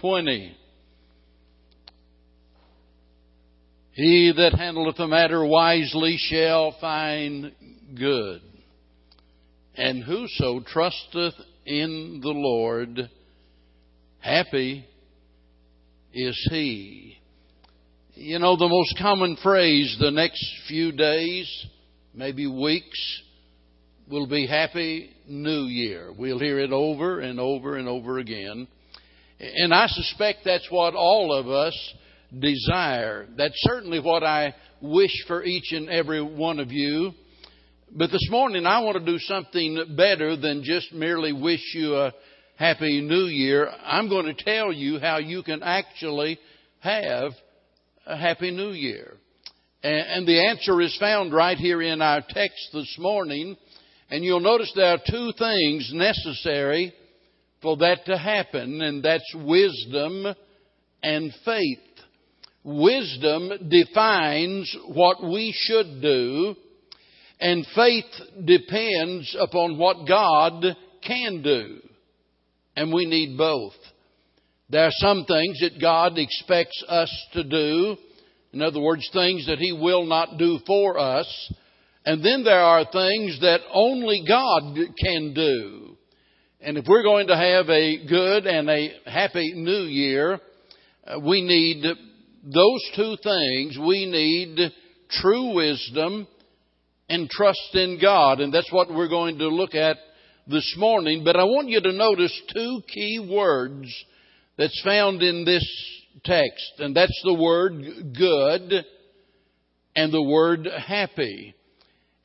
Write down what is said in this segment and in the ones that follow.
20. He that handleth the matter wisely shall find good. And whoso trusteth in the Lord, happy is he. You know, the most common phrase the next few days, maybe weeks, will be Happy New Year. We'll hear it over and over and over again. And I suspect that's what all of us desire. That's certainly what I wish for each and every one of you. But this morning I want to do something better than just merely wish you a Happy New Year. I'm going to tell you how you can actually have a Happy New Year. And the answer is found right here in our text this morning. And you'll notice there are two things necessary for that to happen, and that's wisdom and faith. Wisdom defines what we should do, and faith depends upon what God can do. And we need both. There are some things that God expects us to do. In other words, things that He will not do for us. And then there are things that only God can do. And if we're going to have a good and a happy new year, uh, we need those two things. We need true wisdom and trust in God. And that's what we're going to look at this morning. But I want you to notice two key words that's found in this text. And that's the word good and the word happy.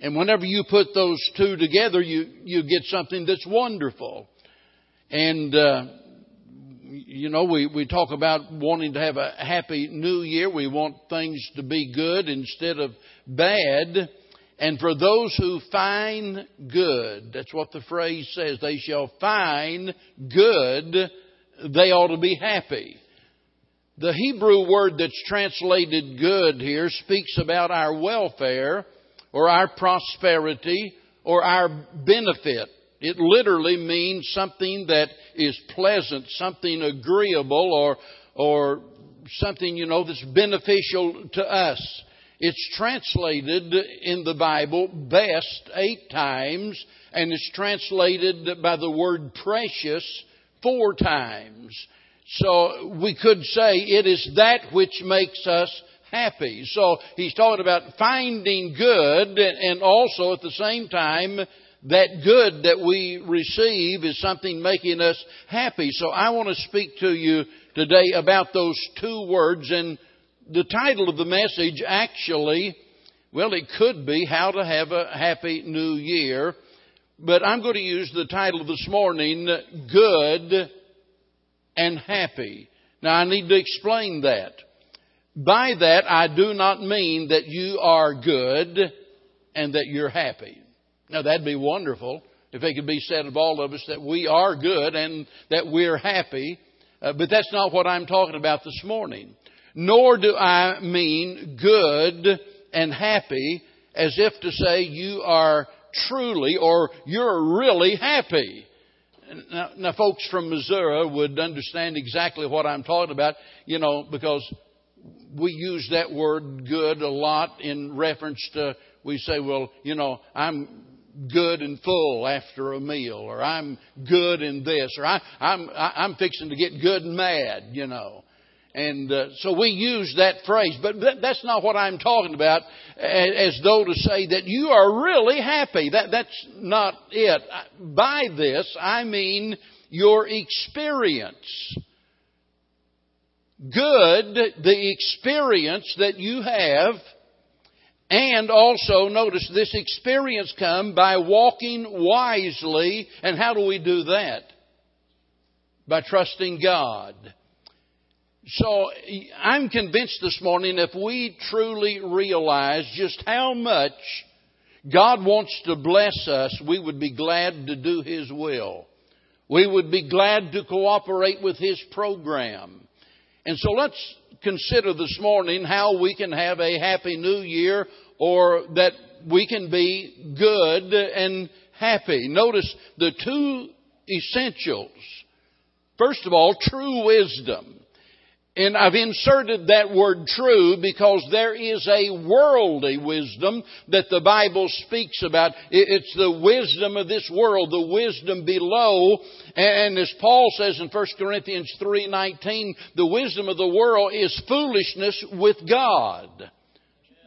And whenever you put those two together, you, you get something that's wonderful. And, uh, you know, we, we talk about wanting to have a happy new year. We want things to be good instead of bad. And for those who find good, that's what the phrase says, they shall find good, they ought to be happy. The Hebrew word that's translated good here speaks about our welfare or our prosperity or our benefit. It literally means something that is pleasant, something agreeable, or, or something, you know, that's beneficial to us. It's translated in the Bible best eight times, and it's translated by the word precious four times. So we could say it is that which makes us happy. So he's talking about finding good and also at the same time that good that we receive is something making us happy. So I want to speak to you today about those two words and the title of the message actually, well, it could be How to Have a Happy New Year, but I'm going to use the title this morning, Good and Happy. Now I need to explain that. By that, I do not mean that you are good and that you're happy. Now, that'd be wonderful if it could be said of all of us that we are good and that we're happy. Uh, but that's not what I'm talking about this morning. Nor do I mean good and happy as if to say you are truly or you're really happy. Now, now, folks from Missouri would understand exactly what I'm talking about, you know, because we use that word good a lot in reference to, we say, well, you know, I'm good and full after a meal, or I'm good in this, or I, I'm, I'm fixing to get good and mad, you know. And uh, so we use that phrase, but that's not what I'm talking about, as though to say that you are really happy. That, that's not it. By this, I mean your experience good the experience that you have and also notice this experience come by walking wisely and how do we do that? By trusting god. So i'm convinced this morning if we truly realize just how much god wants to bless us we would be glad to do his will. We would be glad to cooperate with his program and so let's consider this morning how we can have a happy new year or that we can be good and happy. Notice the two essentials First of all, true wisdom. And I've inserted that word true because there is a worldly wisdom that the Bible speaks about. It's the wisdom of this world, the wisdom below. And as Paul says in 1 Corinthians 3:19, the wisdom of the world is foolishness with God.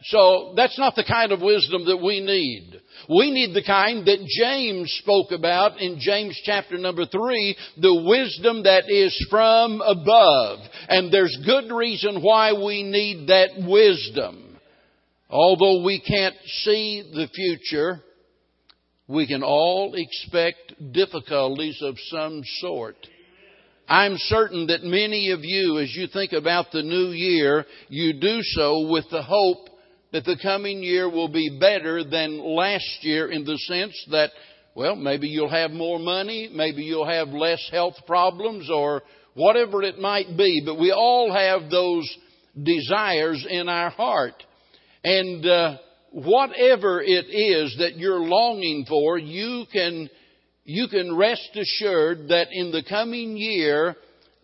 So that's not the kind of wisdom that we need. We need the kind that James spoke about in James chapter number three, the wisdom that is from above. And there's good reason why we need that wisdom. Although we can't see the future, we can all expect difficulties of some sort. I'm certain that many of you, as you think about the new year, you do so with the hope that the coming year will be better than last year in the sense that, well, maybe you'll have more money, maybe you'll have less health problems, or whatever it might be. But we all have those desires in our heart. And uh, whatever it is that you're longing for, you can you can rest assured that in the coming year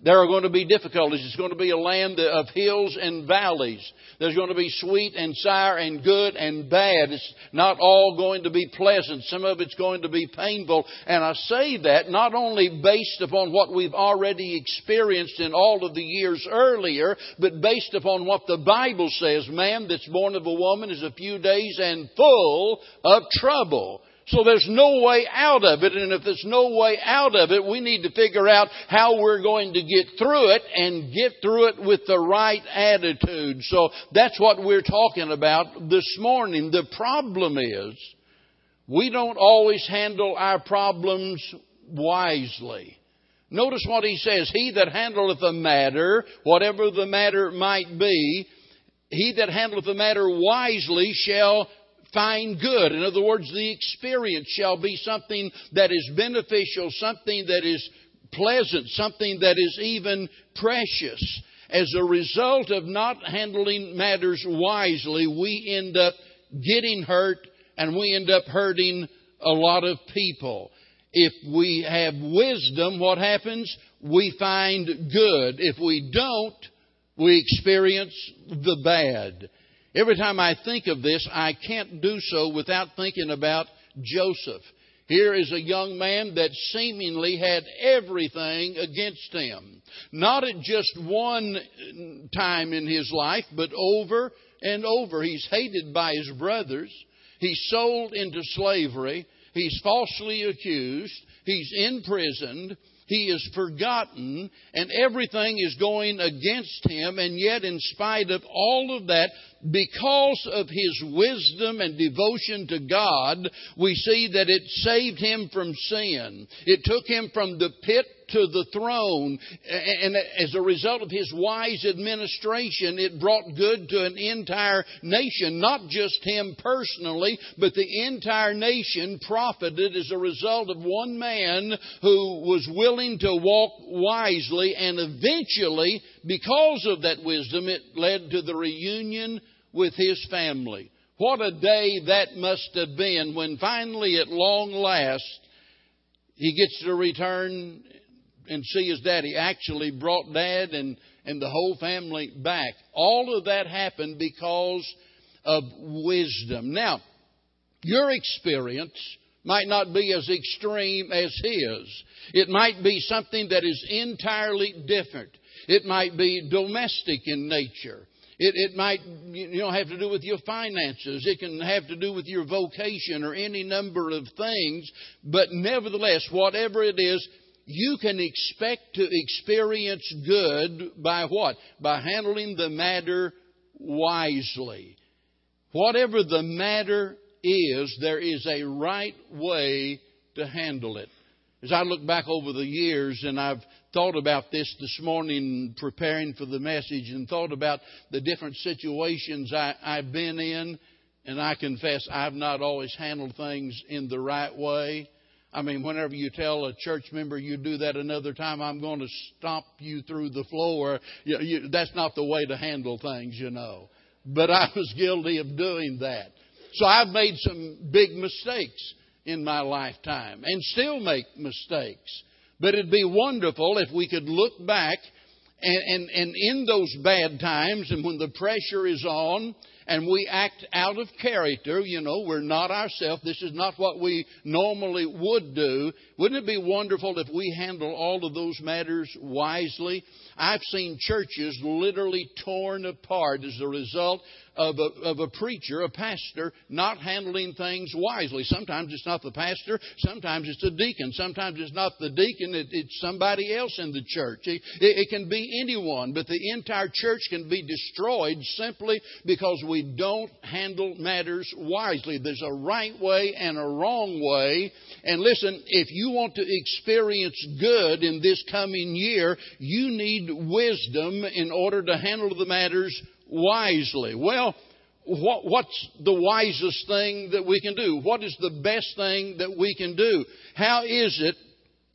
there are going to be difficulties. It's going to be a land of hills and valleys. There's going to be sweet and sour and good and bad. It's not all going to be pleasant. Some of it's going to be painful. And I say that not only based upon what we've already experienced in all of the years earlier, but based upon what the Bible says. Man that's born of a woman is a few days and full of trouble. So there's no way out of it, and if there's no way out of it, we need to figure out how we're going to get through it and get through it with the right attitude. So that's what we're talking about this morning. The problem is, we don't always handle our problems wisely. Notice what he says, He that handleth a matter, whatever the matter might be, he that handleth the matter wisely shall find good. In other words, the experience shall be something that is beneficial, something that is pleasant, something that is even precious. As a result of not handling matters wisely, we end up getting hurt and we end up hurting a lot of people. If we have wisdom, what happens? We find good. If we don't, we experience the bad. Every time I think of this, I can't do so without thinking about Joseph. Here is a young man that seemingly had everything against him. Not at just one time in his life, but over and over. He's hated by his brothers. He's sold into slavery. He's falsely accused. He's imprisoned. He is forgotten and everything is going against him. And yet, in spite of all of that, because of his wisdom and devotion to God, we see that it saved him from sin. It took him from the pit to the throne. And as a result of his wise administration, it brought good to an entire nation. Not just him personally, but the entire nation profited as a result of one man who was willing to walk wisely. And eventually, because of that wisdom, it led to the reunion with his family. What a day that must have been when finally, at long last, he gets to return and see his daddy. Actually, brought dad and, and the whole family back. All of that happened because of wisdom. Now, your experience might not be as extreme as his. It might be something that is entirely different. It might be domestic in nature. It, it might you know have to do with your finances. It can have to do with your vocation or any number of things. But nevertheless, whatever it is, you can expect to experience good by what? By handling the matter wisely. Whatever the matter is, there is a right way to handle it. As I look back over the years and I've thought about this this morning preparing for the message and thought about the different situations I, I've been in, and I confess I've not always handled things in the right way. I mean, whenever you tell a church member you do that another time, I'm going to stomp you through the floor. You, you, that's not the way to handle things, you know. But I was guilty of doing that. So I've made some big mistakes in my lifetime and still make mistakes. But it'd be wonderful if we could look back and, and, and in those bad times and when the pressure is on and we act out of character, you know, we're not ourselves, this is not what we normally would do, wouldn't it be wonderful if we handle all of those matters wisely? I've seen churches literally torn apart as a result of a, of a preacher, a pastor, not handling things wisely. Sometimes it's not the pastor, sometimes it's a deacon, sometimes it's not the deacon, it, it's somebody else in the church. It, it, it can be anyone, but the entire church can be destroyed simply because we don't handle matters wisely. There's a right way and a wrong way. And listen, if you want to experience good in this coming year, you need wisdom in order to handle the matters wisely. Well, what, what's the wisest thing that we can do? What is the best thing that we can do? How is it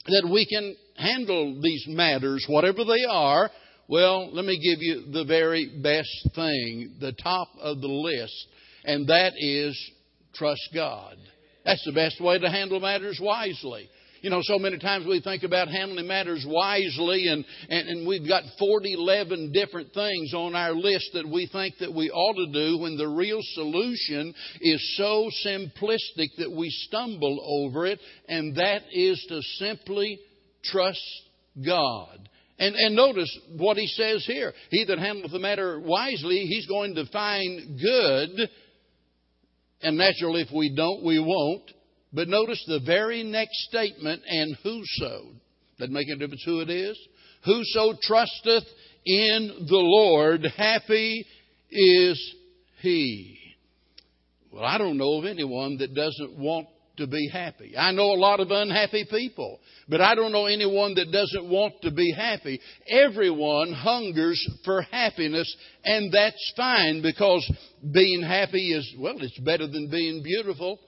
that we can handle these matters, whatever they are? Well, let me give you the very best thing, the top of the list, and that is trust God. That's the best way to handle matters wisely. You know, so many times we think about handling matters wisely, and, and, and we've got 40, 11 different things on our list that we think that we ought to do when the real solution is so simplistic that we stumble over it, and that is to simply trust God. And, and notice what he says here. He that handleth the matter wisely, he's going to find good. And naturally, if we don't, we won't. But notice the very next statement, and whoso. Doesn't make any difference who it is. Whoso trusteth in the Lord, happy is he. Well, I don't know of anyone that doesn't want to be happy. I know a lot of unhappy people, but I don't know anyone that doesn't want to be happy. Everyone hungers for happiness, and that's fine because being happy is, well, it's better than being beautiful.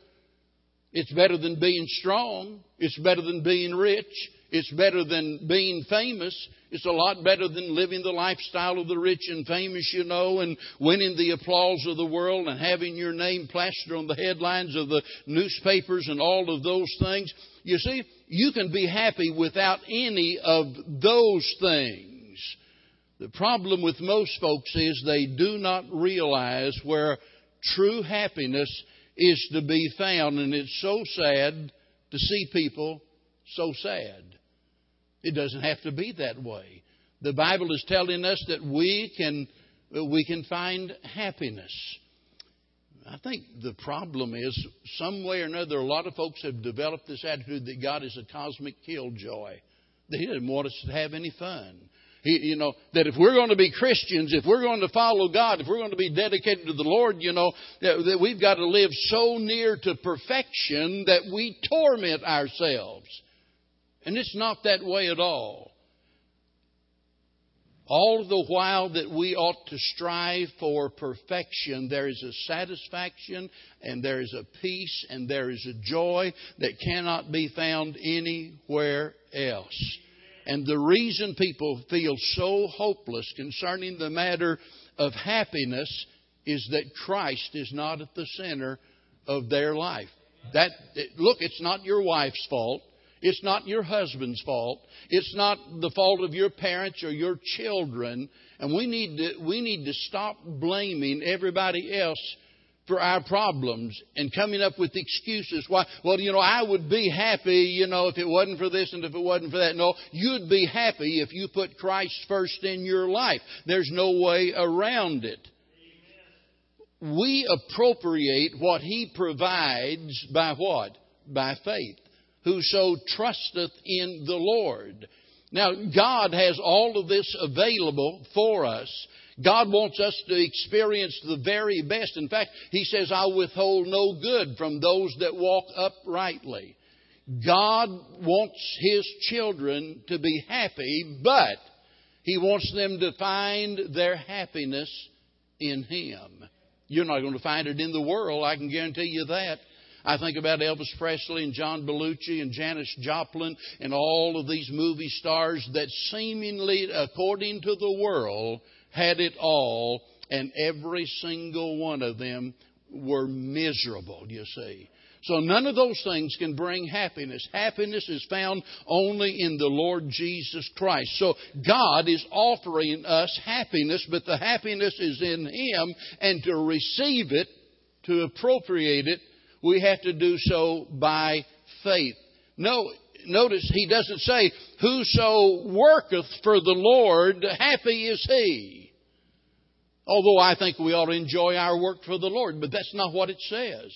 It's better than being strong. It's better than being rich. It's better than being famous. It's a lot better than living the lifestyle of the rich and famous, you know, and winning the applause of the world and having your name plastered on the headlines of the newspapers and all of those things. You see, you can be happy without any of those things. The problem with most folks is they do not realize where true happiness is to be found. And it's so sad to see people so sad. It doesn't have to be that way. The Bible is telling us that we can, we can find happiness. I think the problem is, some way or another, a lot of folks have developed this attitude that God is a cosmic killjoy. That He doesn't want us to have any fun. He, you know, that if we're going to be Christians, if we're going to follow God, if we're going to be dedicated to the Lord, you know, that, that we've got to live so near to perfection that we torment ourselves. And it's not that way at all. All the while that we ought to strive for perfection, there is a satisfaction and there is a peace and there is a joy that cannot be found anywhere else. And the reason people feel so hopeless concerning the matter of happiness is that Christ is not at the center of their life. That look, it's not your wife's fault. It's not your husband's fault. It's not the fault of your parents or your children. And we need to, we need to stop blaming everybody else for our problems and coming up with excuses. Why? Well, you know, I would be happy, you know, if it wasn't for this and if it wasn't for that. No, you'd be happy if you put Christ first in your life. There's no way around it. We appropriate what He provides by what? By faith. Whoso trusteth in the Lord. Now, God has all of this available for us. God wants us to experience the very best. In fact, He says, I'll withhold no good from those that walk uprightly. God wants His children to be happy, but He wants them to find their happiness in Him. You're not going to find it in the world, I can guarantee you that. I think about Elvis Presley and John Belushi and Janis Joplin and all of these movie stars that seemingly, according to the world, had it all, and every single one of them were miserable, you see. So none of those things can bring happiness. Happiness is found only in the Lord Jesus Christ. So God is offering us happiness, but the happiness is in Him, and to receive it, to appropriate it, we have to do so by faith. No, notice he doesn't say, Whoso worketh for the Lord, happy is he. Although I think we ought to enjoy our work for the Lord, but that's not what it says.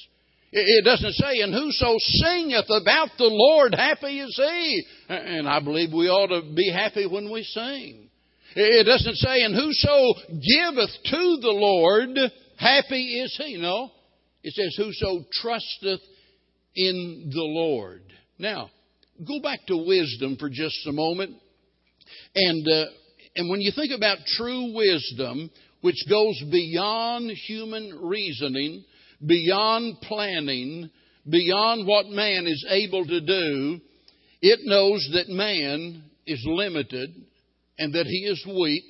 It doesn't say, and whoso singeth about the Lord, happy is he. And I believe we ought to be happy when we sing. It doesn't say, and whoso giveth to the Lord, happy is he. No. It says, whoso trusteth in the Lord. Now, go back to wisdom for just a moment. And, uh, and when you think about true wisdom, which goes beyond human reasoning, beyond planning, beyond what man is able to do, it knows that man is limited and that he is weak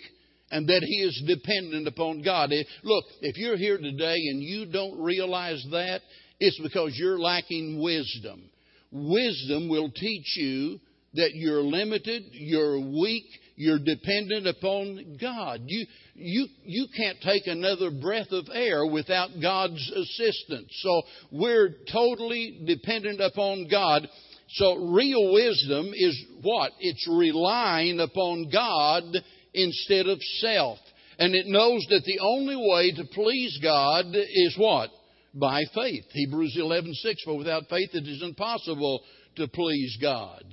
and that he is dependent upon God. Eh, look, if you're here today and you don't realize that, it's because you're lacking wisdom. Wisdom will teach you that you're limited, you're weak, you're dependent upon God. You, you, you can't take another breath of air without God's assistance. So we're totally dependent upon God. So real wisdom is what? It's relying upon God instead of self. And it knows that the only way to please God is what? By faith. Hebrews 11:6 for without faith it is impossible to please God.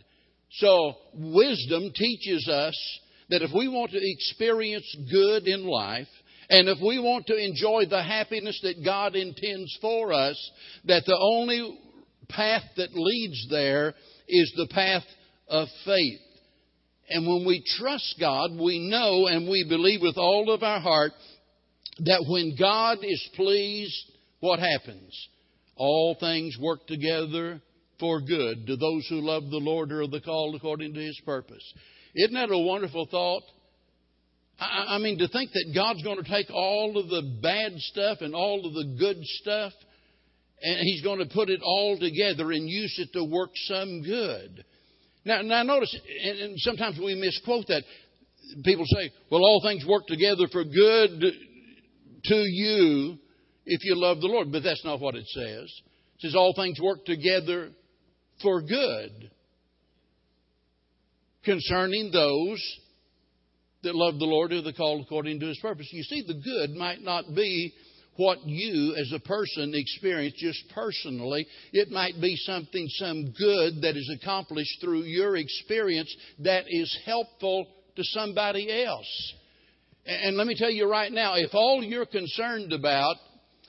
So wisdom teaches us that if we want to experience good in life, and if we want to enjoy the happiness that God intends for us, that the only path that leads there is the path of faith. And when we trust God, we know and we believe with all of our heart that when God is pleased, what happens? All things work together for good to those who love the Lord or are the called according to his purpose. Isn't that a wonderful thought? I, I mean, to think that God's going to take all of the bad stuff and all of the good stuff and He's going to put it all together and use it to work some good. Now, now notice, and sometimes we misquote that. People say, well, all things work together for good to you if you love the Lord. But that's not what it says. It says all things work together for good concerning those that love the Lord who are called according to his purpose. You see, the good might not be what you as a person experience just personally. It might be something, some good that is accomplished through your experience that is helpful to somebody else. And let me tell you right now, if all you're concerned about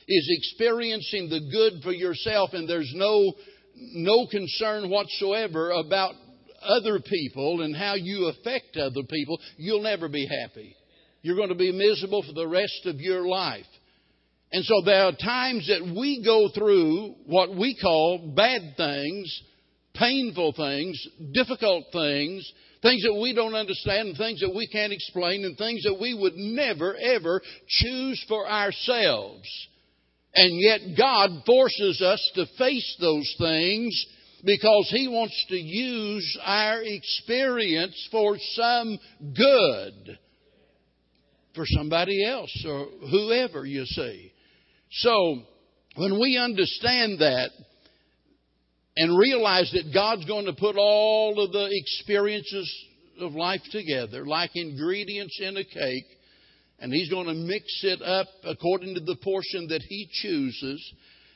is experiencing the good for yourself and there's no, no concern whatsoever about other people and how you affect other people, you'll never be happy. You're going to be miserable for the rest of your life. And so there are times that we go through what we call bad things, painful things, difficult things, things that we don't understand, and things that we can't explain, and things that we would never, ever choose for ourselves. And yet God forces us to face those things because He wants to use our experience for some good for somebody else or whoever, you see. So, when we understand that and realize that God's going to put all of the experiences of life together like ingredients in a cake, and He's going to mix it up according to the portion that He chooses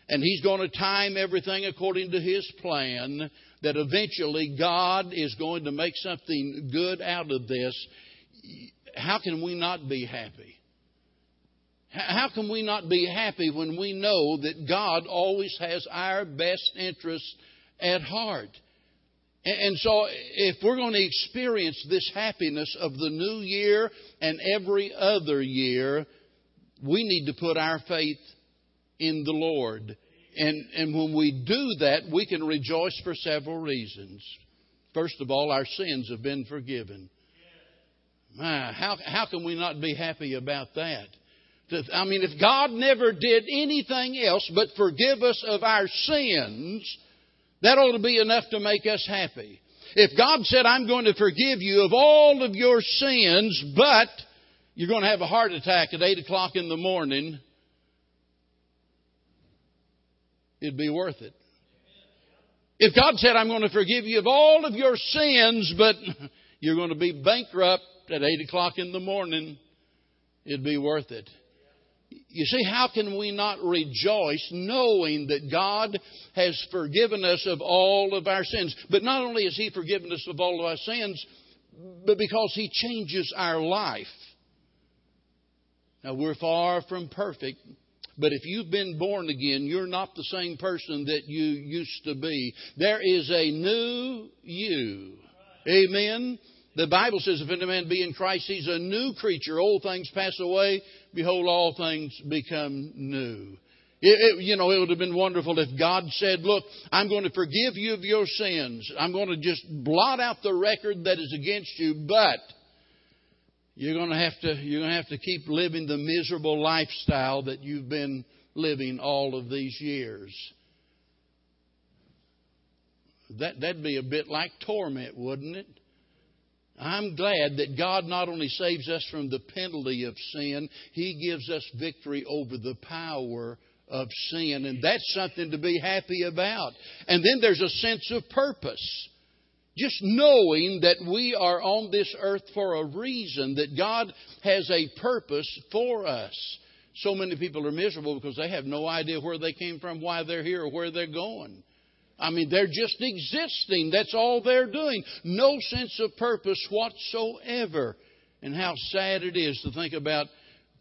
and He's going to time everything according to His plan, that eventually God is going to make something good out of this. How can we not be happy? How can we not be happy when we know that God always has our best interests at heart? And so, if we're going to experience this happiness of the new year and every other year, we need to put our faith in the Lord. And, and when we do that, we can rejoice for several reasons. First of all, our sins have been forgiven. My, how, how can we not be happy about that? I mean, if God never did anything else but forgive us of our sins, that ought to be enough to make us happy. If God said, I'm going to forgive you of all of your sins, but you're going to have a heart attack at 8 o'clock in the morning, it'd be worth it. If God said, I'm going to forgive you of all of your sins, but you're going to be bankrupt at 8 o'clock in the morning, it'd be worth it. You see, how can we not rejoice knowing that God has forgiven us of all of our sins? But not only has He forgiven us of all of our sins, but because He changes our life. Now, we're far from perfect, but if you've been born again, you're not the same person that you used to be. There is a new you. Amen. The Bible says, if any man be in Christ, he's a new creature. Old things pass away. Behold, all things become new. It, it, you know, it would have been wonderful if God said, Look, I'm going to forgive you of your sins. I'm going to just blot out the record that is against you, but you're going to have to, you're going to have to keep living the miserable lifestyle that you've been living all of these years. That, that'd be a bit like torment, wouldn't it? I'm glad that God not only saves us from the penalty of sin, He gives us victory over the power of sin. And that's something to be happy about. And then there's a sense of purpose. Just knowing that we are on this earth for a reason, that God has a purpose for us. So many people are miserable because they have no idea where they came from, why they're here, or where they're going. I mean, they're just existing. That's all they're doing. No sense of purpose whatsoever. And how sad it is to think about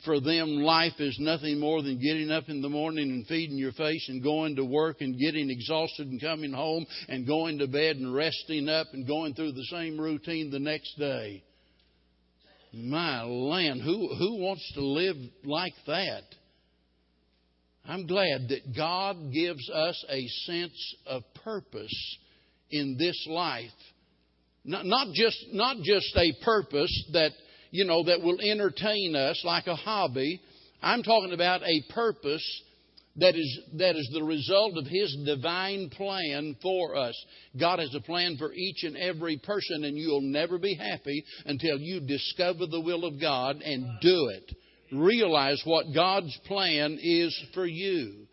for them, life is nothing more than getting up in the morning and feeding your face and going to work and getting exhausted and coming home and going to bed and resting up and going through the same routine the next day. My land, who, who wants to live like that? I'm glad that God gives us a sense of purpose in this life. Not, not, just, not just a purpose that, you know, that will entertain us like a hobby. I'm talking about a purpose that is, that is the result of His divine plan for us. God has a plan for each and every person, and you'll never be happy until you discover the will of God and do it realize what God's plan is for you.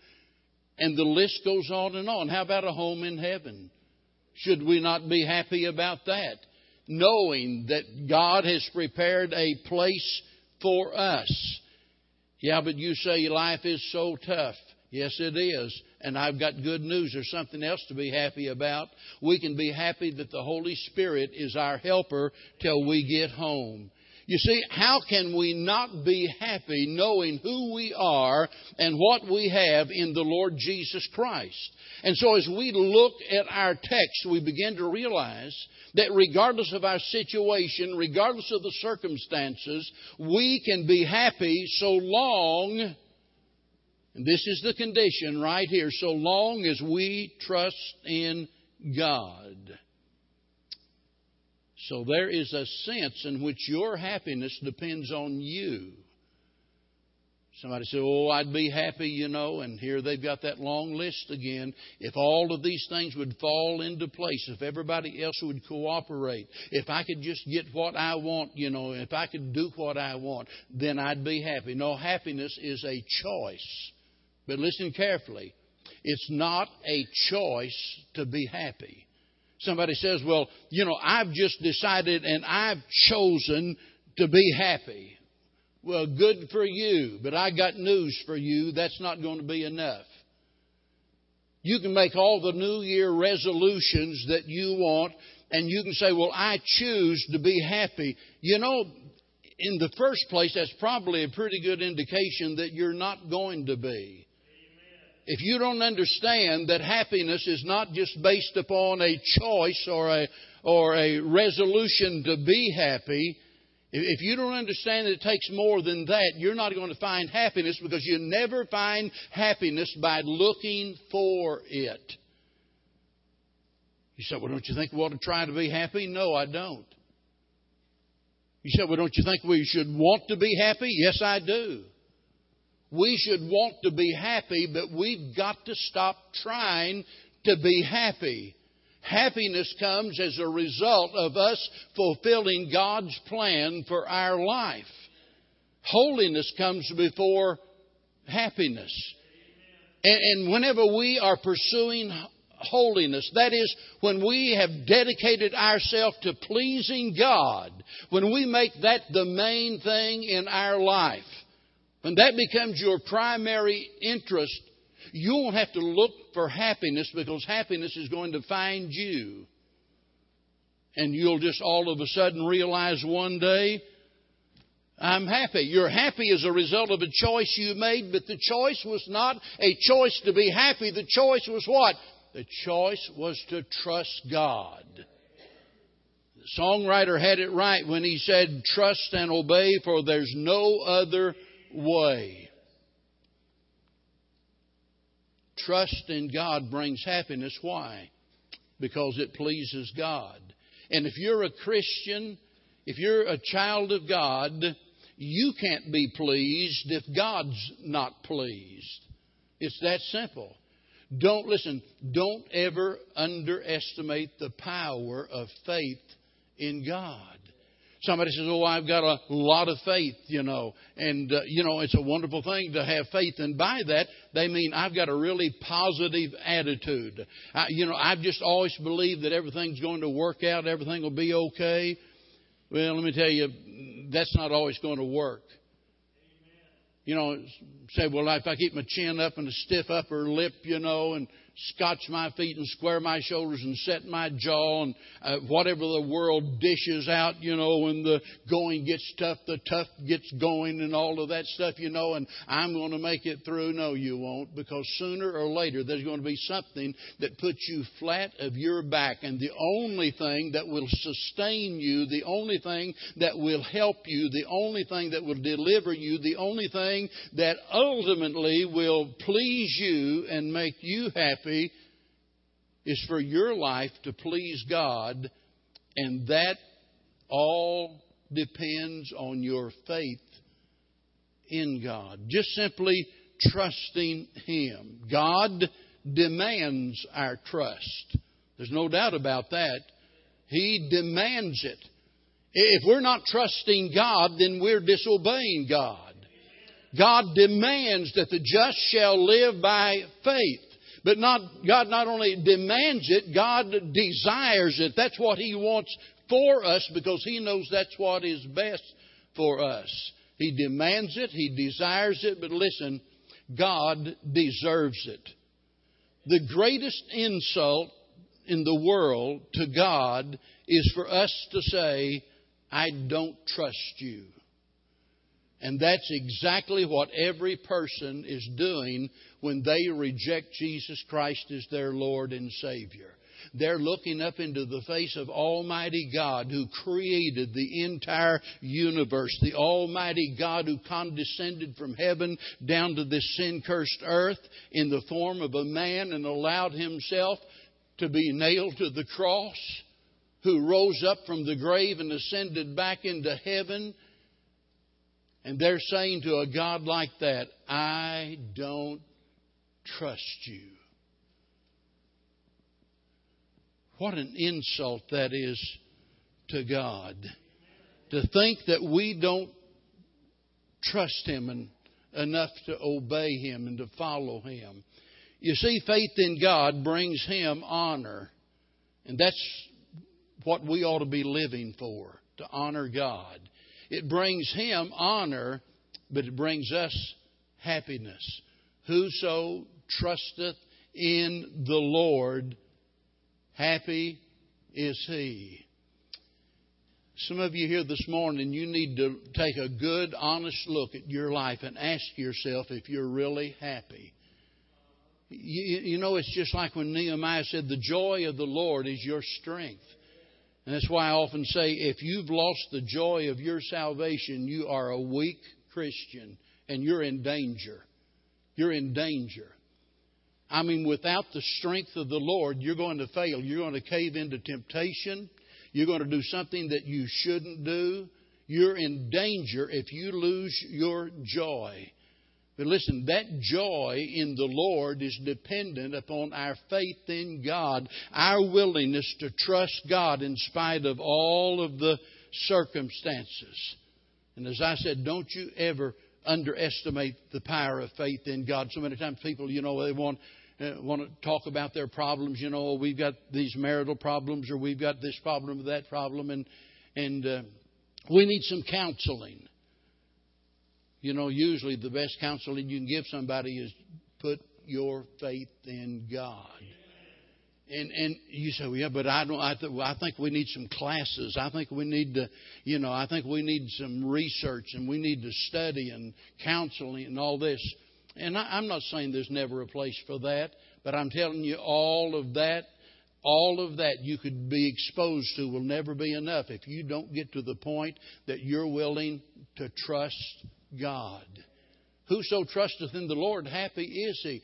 And the list goes on and on. How about a home in heaven? Should we not be happy about that? Knowing that God has prepared a place for us. Yeah, but you say life is so tough. Yes, it is. And I've got good news. There's something else to be happy about. We can be happy that the Holy Spirit is our helper till we get home. You see, how can we not be happy knowing who we are and what we have in the Lord Jesus Christ? And so as we look at our text, we begin to realize that regardless of our situation, regardless of the circumstances, we can be happy so long, and this is the condition right here, so long as we trust in God. So there is a sense in which your happiness depends on you. Somebody said, Oh, I'd be happy, you know, and here they've got that long list again. If all of these things would fall into place, if everybody else would cooperate, if I could just get what I want, you know, if I could do what I want, then I'd be happy. No, happiness is a choice. But listen carefully. It's not a choice to be happy. Somebody says, Well, you know, I've just decided and I've chosen to be happy. Well, good for you, but I got news for you. That's not going to be enough. You can make all the New Year resolutions that you want, and you can say, Well, I choose to be happy. You know, in the first place, that's probably a pretty good indication that you're not going to be if you don't understand that happiness is not just based upon a choice or a, or a resolution to be happy, if you don't understand that it takes more than that, you're not going to find happiness because you never find happiness by looking for it. You said, Well, don't you think we ought to try to be happy? No, I don't. You said, Well, don't you think we should want to be happy? Yes, I do. We should want to be happy, but we've got to stop trying to be happy. Happiness comes as a result of us fulfilling God's plan for our life. Holiness comes before happiness. And, whenever we are pursuing holiness, that is, when we have dedicated ourselves to pleasing God, when we make that the main thing in our life, when that becomes your primary interest, you won't have to look for happiness because happiness is going to find you. And you'll just all of a sudden realize one day, I'm happy. You're happy as a result of a choice you made, but the choice was not a choice to be happy. The choice was what? The choice was to trust God. The songwriter had it right when he said, Trust and obey, for there's no other way. Trust in God brings happiness. Why? Because it pleases God. And if you're a Christian, if you're a child of God, you can't be pleased if God's not pleased. It's that simple. Don't listen, don't ever underestimate the power of faith in God. Somebody says, Oh, I've got a lot of faith, you know. And, uh, you know, it's a wonderful thing to have faith. And by that, they mean I've got a really positive attitude. I, you know, I've just always believed that everything's going to work out, everything will be okay. Well, let me tell you, that's not always going to work. You know, say, well, if I keep my chin up and a stiff upper lip, you know, and scotch my feet and square my shoulders and set my jaw and uh, whatever the world dishes out, you know, when the going gets tough, the tough gets going and all of that stuff, you know, and I'm going to make it through. No, you won't, because sooner or later there's going to be something that puts you flat of your back. And the only thing that will sustain you, the only thing that will help you, the only thing that will deliver you, the only thing that ultimately will please you and make you happy happy is for your life to please God, and that all depends on your faith in God. Just simply trusting Him. God demands our trust. There's no doubt about that. He demands it. If we're not trusting God, then we're disobeying God. God demands that the just shall live by faith. But not, God not only demands it, God desires it. That's what He wants for us because He knows that's what is best for us. He demands it, He desires it, but listen, God deserves it. The greatest insult in the world to God is for us to say, I don't trust you. And that's exactly what every person is doing when they reject Jesus Christ as their Lord and Savior. They're looking up into the face of Almighty God who created the entire universe, the Almighty God who condescended from heaven down to this sin cursed earth in the form of a man and allowed himself to be nailed to the cross, who rose up from the grave and ascended back into heaven and they're saying to a God like that, I don't trust you. What an insult that is to God. To think that we don't trust Him and, enough to obey Him and to follow Him. You see, faith in God brings Him honor. And that's what we ought to be living for, to honor God. It brings him honor, but it brings us happiness. Whoso trusteth in the Lord, happy is he. Some of you here this morning, you need to take a good, honest look at your life and ask yourself if you're really happy. You, you know, it's just like when Nehemiah said, The joy of the Lord is your strength. And that's why I often say if you've lost the joy of your salvation, you are a weak Christian and you're in danger. You're in danger. I mean, without the strength of the Lord, you're going to fail. You're going to cave into temptation. You're going to do something that you shouldn't do. You're in danger if you lose your joy. But listen, that joy in the Lord is dependent upon our faith in God, our willingness to trust God in spite of all of the circumstances. And as I said, don't you ever underestimate the power of faith in God. So many times people, you know, they want uh, want to talk about their problems. You know, we've got these marital problems, or we've got this problem or that problem, and and uh, we need some counseling. You know, usually the best counseling you can give somebody is put your faith in God. And and you say, well, yeah, but I don't. I, th- I think we need some classes. I think we need to, you know, I think we need some research and we need to study and counseling and all this. And I, I'm not saying there's never a place for that, but I'm telling you, all of that, all of that you could be exposed to will never be enough if you don't get to the point that you're willing to trust God. Whoso trusteth in the Lord, happy is he.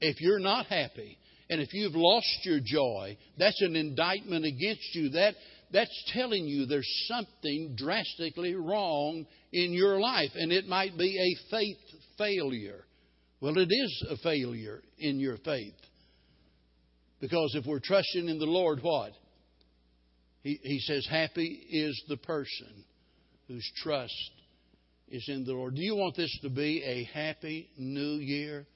If you're not happy, and if you've lost your joy, that's an indictment against you. That, that's telling you there's something drastically wrong in your life, and it might be a faith failure. Well, it is a failure in your faith. Because if we're trusting in the Lord, what? He, he says, Happy is the person whose trust is in the Lord. Do you want this to be a happy new year?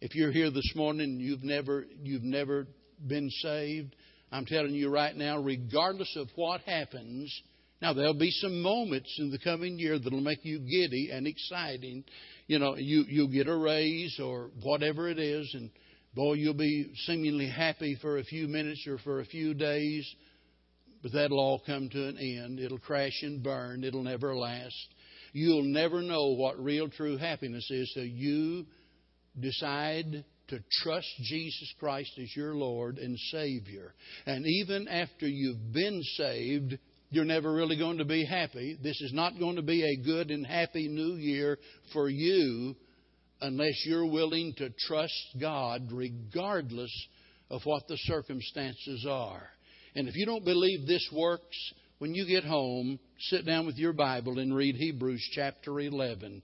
If you're here this morning and you've never you've never been saved, I'm telling you right now, regardless of what happens, now there'll be some moments in the coming year that'll make you giddy and exciting. You know, you you'll get a raise or whatever it is, and boy, you'll be seemingly happy for a few minutes or for a few days, but that'll all come to an end. It'll crash and burn. It'll never last. You'll never know what real true happiness is till you decide to trust Jesus Christ as your Lord and Savior. And even after you've been saved, you're never really going to be happy. This is not going to be a good and happy new year for you unless you're willing to trust God regardless of what the circumstances are. And if you don't believe this works, when you get home, sit down with your Bible and read Hebrews chapter 11.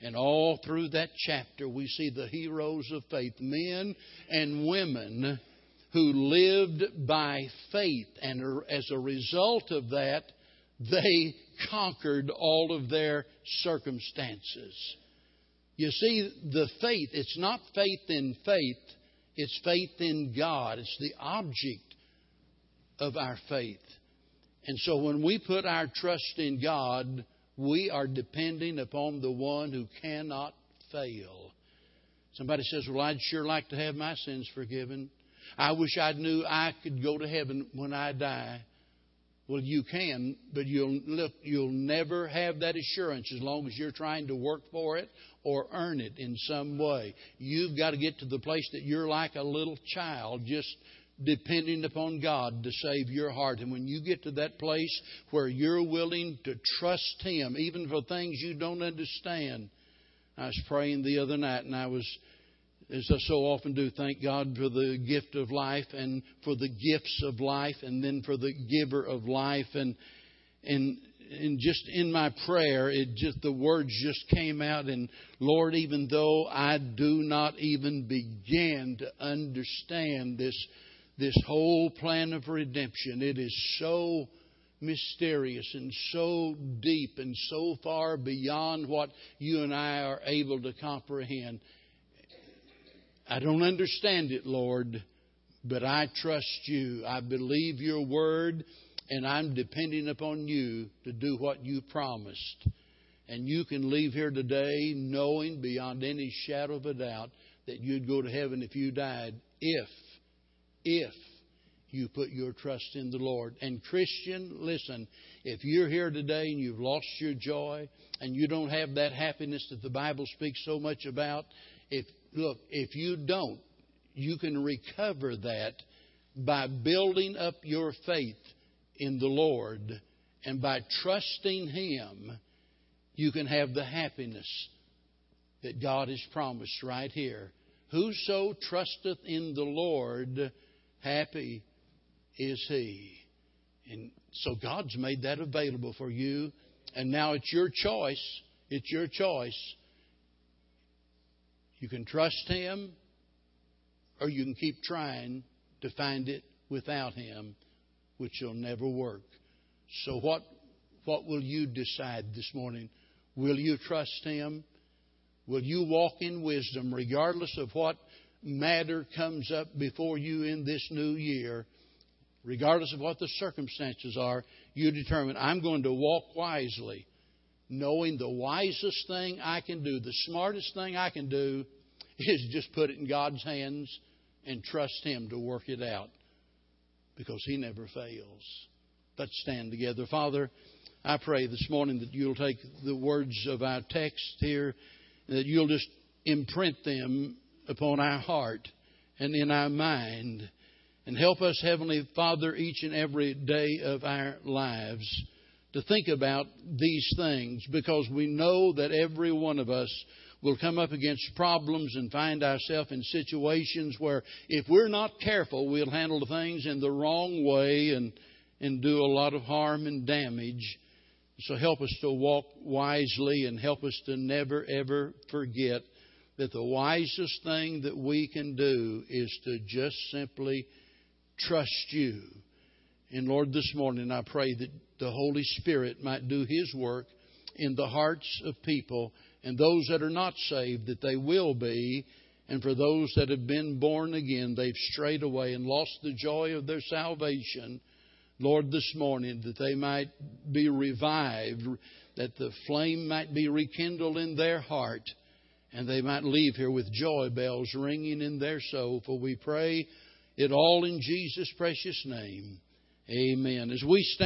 And all through that chapter, we see the heroes of faith, men and women who lived by faith. And er, as a result of that, they conquered all of their circumstances. You see, the faith, it's not faith in faith, it's faith in God. It's the object of our faith. And so when we put our trust in God, we are depending upon the one who cannot fail. Somebody says, Well, I'd sure like to have my sins forgiven. I wish I knew I could go to heaven when I die. Well, you can, but you'll look, you'll never have that assurance as long as you're trying to work for it or earn it in some way. You've got to get to the place that you're like a little child, just depending upon God to save your heart. And when you get to that place where you're willing to trust Him, even for things you don't understand. I was praying the other night and I was, as I so often do, thank God for the gift of life and for the gifts of life and then for the giver of life. And, and, and just in my prayer, it just, the words just came out and Lord, even though I do not even begin to understand this this whole plan of redemption. It is so mysterious and so deep and so far beyond what you and I are able to comprehend. I don't understand it, Lord, but I trust you. I believe your word, and I'm depending upon you to do what you promised. And you can leave here today knowing beyond any shadow of a doubt that you'd go to heaven if you died, if if you put your trust in the Lord. And Christian, listen, if you're here today and you've lost your joy and you don't have that happiness that the Bible speaks so much about, if look, if you don't, you can recover that by building up your faith in the Lord and by trusting him, you can have the happiness that God has promised right here. Whoso trusteth in the Lord happy is He. And so God's made that available for you. And now it's your choice. It's your choice. You can trust Him, or you can keep trying to find it without Him, which will never work. So, what, what will you decide this morning? Will you trust Him? Will you walk in wisdom regardless of what matter comes up before you in this new year? Regardless of what the circumstances are, you determine, I'm going to walk wisely, knowing the wisest thing I can do, the smartest thing I can do is just put it in God's hands and trust Him to work it out because He never fails. Let's stand together. Father, I pray this morning that you'll take the words of our text here, that you'll just imprint them upon our heart and in our mind, and help us, Heavenly Father, each and every day of our lives to think about these things because we know that every one of us will come up against problems and find ourselves in situations where if we're not careful, we'll handle things in the wrong way and, and do a lot of harm and damage. So help us to walk wisely and help us to never, ever forget that the wisest thing that we can do is to just simply trust you. And Lord, this morning I pray that the Holy Spirit might do His work in the hearts of people and those that are not saved, that they will be. And for those that have been born again, they've strayed away and lost the joy of their salvation. Lord, this morning, that they might be revived, that the flame might be rekindled in their heart, and they might leave here with joy bells ringing in their soul. For we pray it all in Jesus' precious name. Amen. As we stand